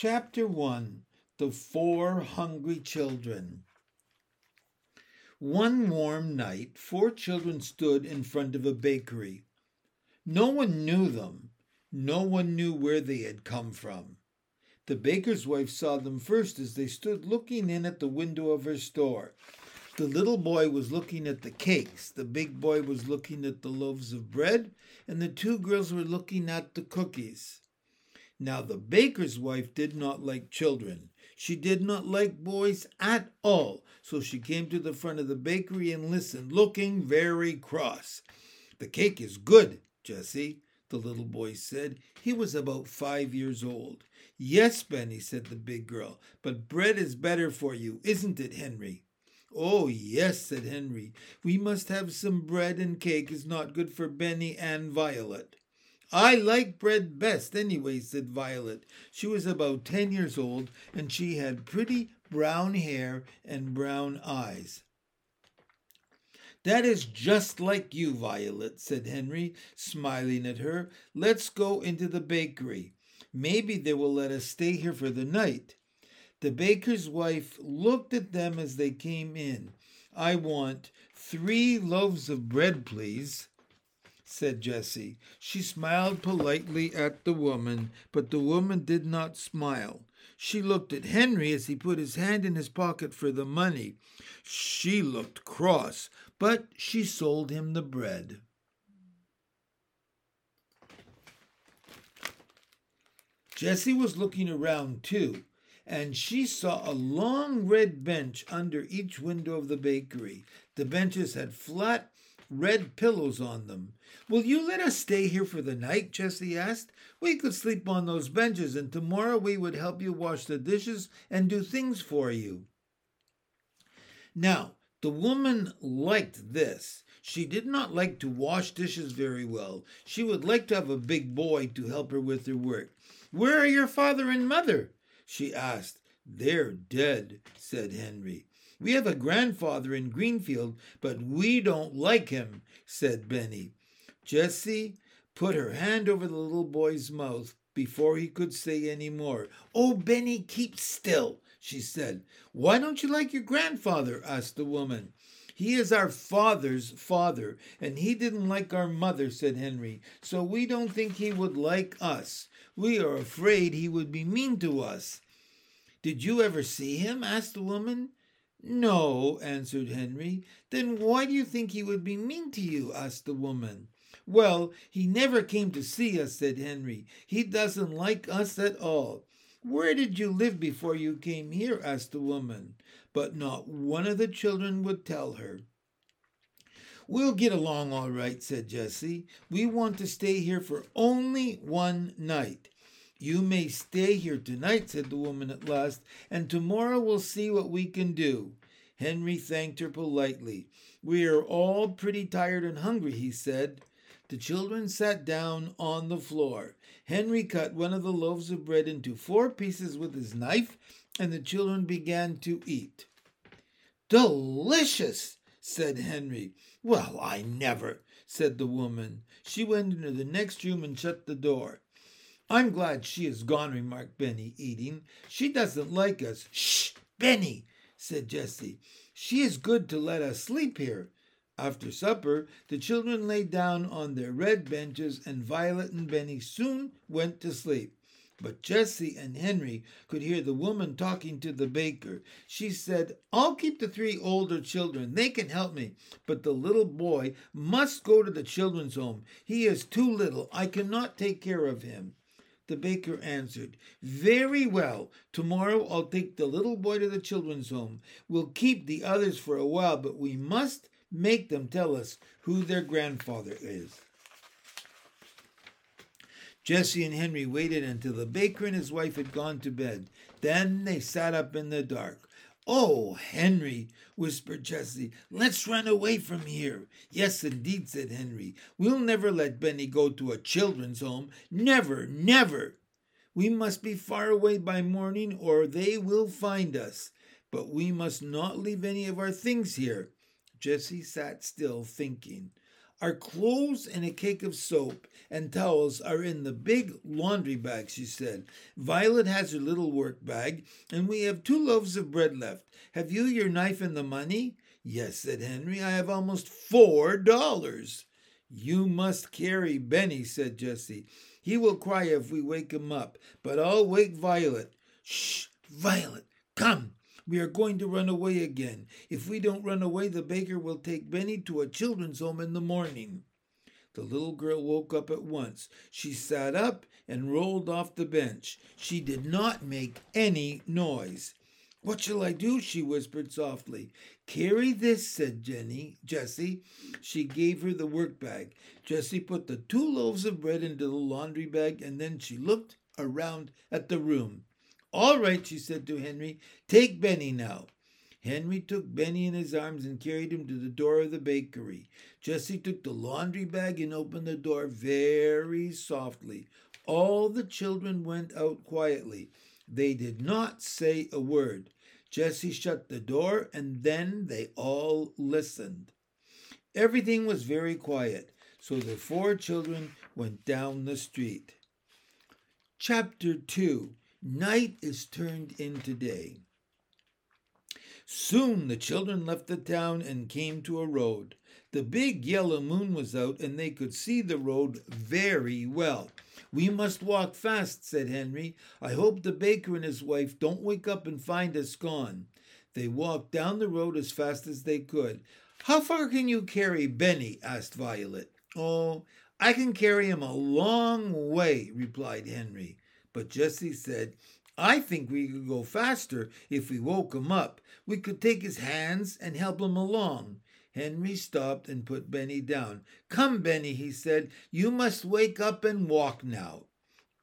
Chapter 1 The Four Hungry Children. One warm night, four children stood in front of a bakery. No one knew them. No one knew where they had come from. The baker's wife saw them first as they stood looking in at the window of her store. The little boy was looking at the cakes, the big boy was looking at the loaves of bread, and the two girls were looking at the cookies. Now the baker's wife did not like children. She did not like boys at all, so she came to the front of the bakery and listened, looking very cross. The cake is good, Jessie, the little boy said. He was about five years old. Yes, Benny, said the big girl, but bread is better for you, isn't it, Henry? Oh, yes, said Henry. We must have some bread and cake is not good for Benny and Violet. I like bread best anyway, said Violet. She was about ten years old, and she had pretty brown hair and brown eyes. That is just like you, Violet, said Henry, smiling at her. Let's go into the bakery. Maybe they will let us stay here for the night. The baker's wife looked at them as they came in. I want three loaves of bread, please said Jessie. She smiled politely at the woman, but the woman did not smile. She looked at Henry as he put his hand in his pocket for the money. She looked cross, but she sold him the bread. Jessie was looking around too, and she saw a long red bench under each window of the bakery. The benches had flat red pillows on them. Will you let us stay here for the night? Jessie asked. We could sleep on those benches, and tomorrow we would help you wash the dishes and do things for you. Now, the woman liked this. She did not like to wash dishes very well. She would like to have a big boy to help her with her work. Where are your father and mother? she asked. They're dead, said Henry. We have a grandfather in Greenfield, but we don't like him, said Benny. Jessie put her hand over the little boy's mouth before he could say any more. Oh, Benny, keep still, she said. Why don't you like your grandfather? asked the woman. He is our father's father, and he didn't like our mother, said Henry, so we don't think he would like us. We are afraid he would be mean to us. Did you ever see him? asked the woman. No, answered Henry. Then why do you think he would be mean to you? asked the woman. Well, he never came to see us, said Henry. He doesn't like us at all. Where did you live before you came here? asked the woman. But not one of the children would tell her. We'll get along all right, said Jessie. We want to stay here for only one night. You may stay here tonight, said the woman at last, and tomorrow we'll see what we can do. Henry thanked her politely. We are all pretty tired and hungry, he said. The children sat down on the floor. Henry cut one of the loaves of bread into four pieces with his knife, and the children began to eat. Delicious, said Henry. Well, I never, said the woman. She went into the next room and shut the door. I'm glad she is gone, remarked Benny, eating. She doesn't like us. Shh, Benny, said Jessie. She is good to let us sleep here. After supper, the children lay down on their red benches, and Violet and Benny soon went to sleep. But Jessie and Henry could hear the woman talking to the baker. She said, I'll keep the three older children. They can help me. But the little boy must go to the children's home. He is too little. I cannot take care of him. The baker answered, Very well. Tomorrow I'll take the little boy to the children's home. We'll keep the others for a while, but we must make them tell us who their grandfather is. Jessie and Henry waited until the baker and his wife had gone to bed. Then they sat up in the dark. Oh, Henry, whispered Jessie, let's run away from here. Yes, indeed, said Henry. We'll never let Benny go to a children's home. Never, never. We must be far away by morning, or they will find us. But we must not leave any of our things here. Jessie sat still, thinking. Our clothes and a cake of soap and towels are in the big laundry bag, she said. Violet has her little work bag, and we have two loaves of bread left. Have you your knife and the money? Yes, said Henry. I have almost four dollars. You must carry Benny, said Jessie. He will cry if we wake him up, but I'll wake Violet. Shh, Violet, come. We are going to run away again. If we don't run away, the baker will take Benny to a children's home in the morning. The little girl woke up at once. She sat up and rolled off the bench. She did not make any noise. What shall I do? she whispered softly. Carry this, said Jenny, Jessie. She gave her the work bag. Jessie put the two loaves of bread into the laundry bag, and then she looked around at the room. All right, she said to Henry, take Benny now. Henry took Benny in his arms and carried him to the door of the bakery. Jessie took the laundry bag and opened the door very softly. All the children went out quietly. They did not say a word. Jessie shut the door and then they all listened. Everything was very quiet, so the four children went down the street. Chapter 2 Night is turned into day. Soon the children left the town and came to a road. The big yellow moon was out and they could see the road very well. We must walk fast, said Henry. I hope the baker and his wife don't wake up and find us gone. They walked down the road as fast as they could. How far can you carry Benny? asked Violet. Oh, I can carry him a long way, replied Henry. But Jessie said, I think we could go faster if we woke him up. We could take his hands and help him along. Henry stopped and put Benny down. Come, Benny, he said, you must wake up and walk now.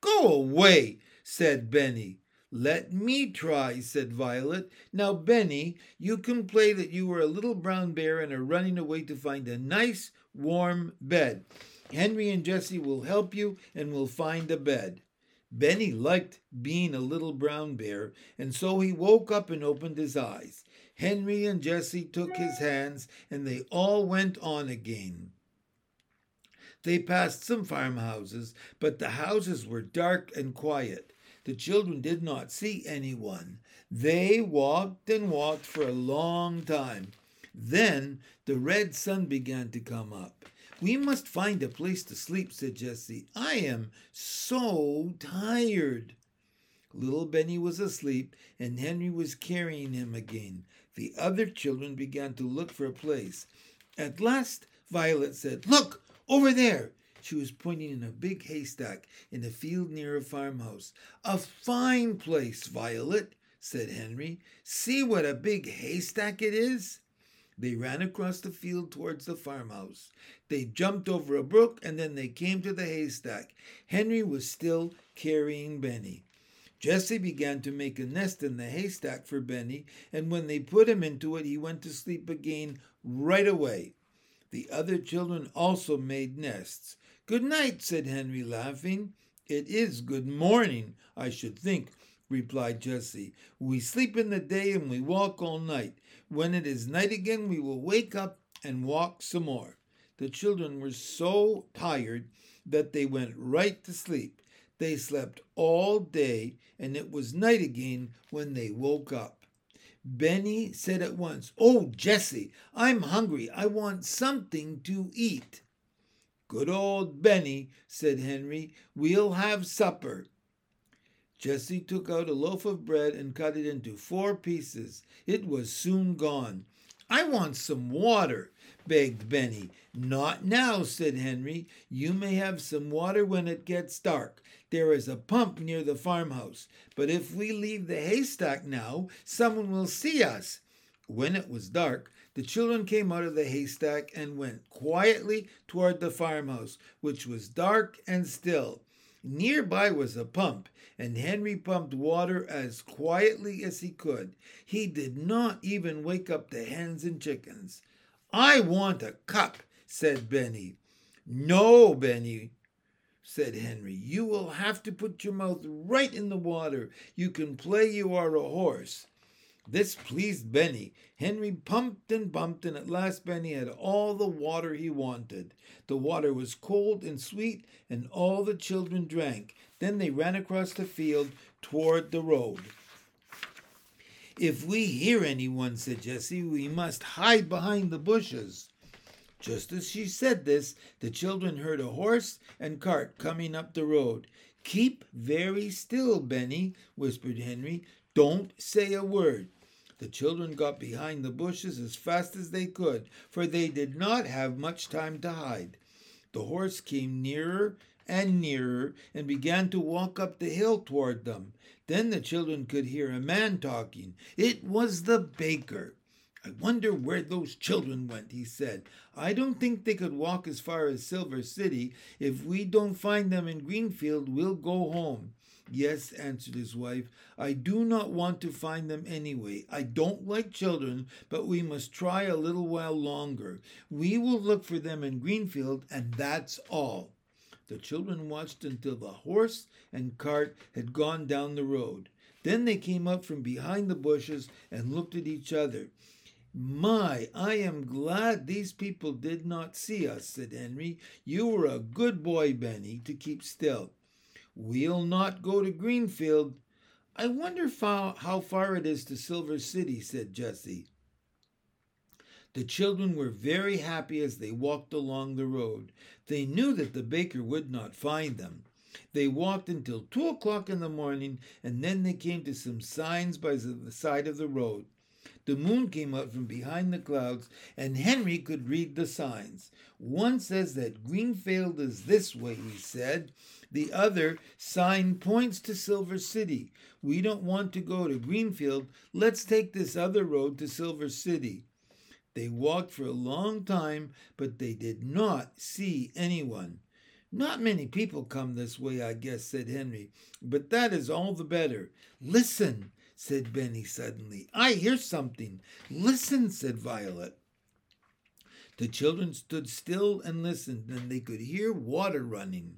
Go away, said Benny. Let me try, said Violet. Now, Benny, you can play that you were a little brown bear and are running away to find a nice, warm bed. Henry and Jessie will help you and will find a bed. Benny liked being a little brown bear, and so he woke up and opened his eyes. Henry and Jessie took his hands, and they all went on again. They passed some farmhouses, but the houses were dark and quiet. The children did not see anyone. They walked and walked for a long time. Then the red sun began to come up. We must find a place to sleep, said Jessie. I am so tired. Little Benny was asleep, and Henry was carrying him again. The other children began to look for a place. At last, Violet said, Look, over there. She was pointing in a big haystack in a field near a farmhouse. A fine place, Violet, said Henry. See what a big haystack it is. They ran across the field towards the farmhouse. They jumped over a brook and then they came to the haystack. Henry was still carrying Benny. Jessie began to make a nest in the haystack for Benny, and when they put him into it, he went to sleep again right away. The other children also made nests. Good night, said Henry, laughing. It is good morning, I should think, replied Jessie. We sleep in the day and we walk all night. When it is night again, we will wake up and walk some more. The children were so tired that they went right to sleep. They slept all day, and it was night again when they woke up. Benny said at once, Oh, Jessie, I'm hungry. I want something to eat. Good old Benny, said Henry. We'll have supper. Jessie took out a loaf of bread and cut it into four pieces. It was soon gone. I want some water, begged Benny. Not now, said Henry. You may have some water when it gets dark. There is a pump near the farmhouse. But if we leave the haystack now, someone will see us. When it was dark, the children came out of the haystack and went quietly toward the farmhouse, which was dark and still. Nearby was a pump, and Henry pumped water as quietly as he could. He did not even wake up the hens and chickens. I want a cup, said Benny. No, Benny, said Henry. You will have to put your mouth right in the water. You can play you are a horse. This pleased Benny. Henry pumped and bumped, and at last Benny had all the water he wanted. The water was cold and sweet, and all the children drank. Then they ran across the field toward the road. If we hear anyone, said Jessie, we must hide behind the bushes. Just as she said this, the children heard a horse and cart coming up the road. Keep very still, Benny, whispered Henry. Don't say a word. The children got behind the bushes as fast as they could, for they did not have much time to hide. The horse came nearer and nearer and began to walk up the hill toward them. Then the children could hear a man talking. It was the baker. I wonder where those children went, he said. I don't think they could walk as far as Silver City. If we don't find them in Greenfield, we'll go home. Yes, answered his wife, I do not want to find them anyway. I don't like children, but we must try a little while longer. We will look for them in Greenfield, and that's all. The children watched until the horse and cart had gone down the road. Then they came up from behind the bushes and looked at each other. My, I am glad these people did not see us, said Henry. You were a good boy, Benny, to keep still. We'll not go to Greenfield. I wonder how far it is to Silver City, said Jessie. The children were very happy as they walked along the road. They knew that the baker would not find them. They walked until two o'clock in the morning, and then they came to some signs by the side of the road. The moon came out from behind the clouds, and Henry could read the signs. One says that Greenfield is this way, he said. The other sign points to Silver City. We don't want to go to Greenfield. Let's take this other road to Silver City. They walked for a long time, but they did not see anyone. Not many people come this way, I guess, said Henry, but that is all the better. Listen, said Benny suddenly. I hear something. Listen, said Violet. The children stood still and listened, and they could hear water running.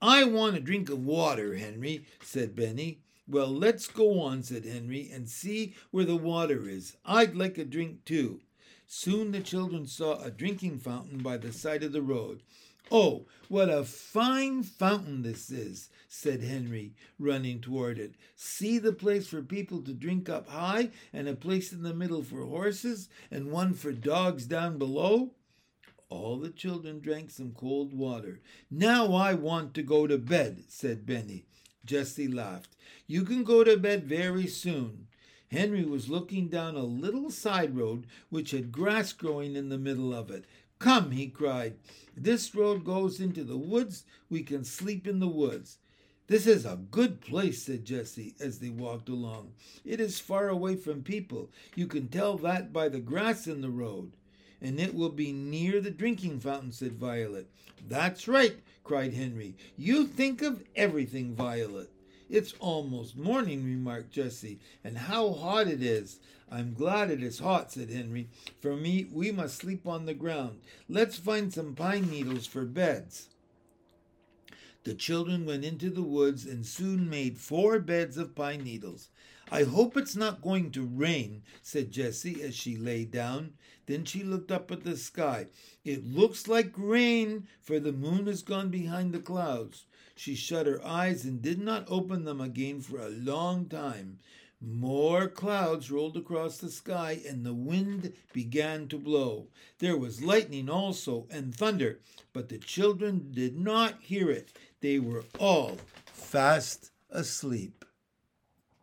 I want a drink of water, Henry, said Benny. Well, let's go on, said Henry, and see where the water is. I'd like a drink too. Soon the children saw a drinking fountain by the side of the road. Oh, what a fine fountain this is, said Henry, running toward it. See the place for people to drink up high, and a place in the middle for horses, and one for dogs down below. All the children drank some cold water. Now I want to go to bed, said Benny. Jessie laughed. You can go to bed very soon. Henry was looking down a little side road which had grass growing in the middle of it. Come, he cried. This road goes into the woods. We can sleep in the woods. This is a good place, said Jessie as they walked along. It is far away from people. You can tell that by the grass in the road and it will be near the drinking fountain, said Violet. That's right, cried Henry. You think of everything, Violet. It's almost morning, remarked Jessie, and how hot it is. I'm glad it is hot, said Henry. For me, we must sleep on the ground. Let's find some pine needles for beds. The children went into the woods and soon made four beds of pine needles. I hope it's not going to rain, said Jessie as she lay down. Then she looked up at the sky. It looks like rain, for the moon has gone behind the clouds. She shut her eyes and did not open them again for a long time. More clouds rolled across the sky, and the wind began to blow. There was lightning also, and thunder, but the children did not hear it. They were all fast asleep.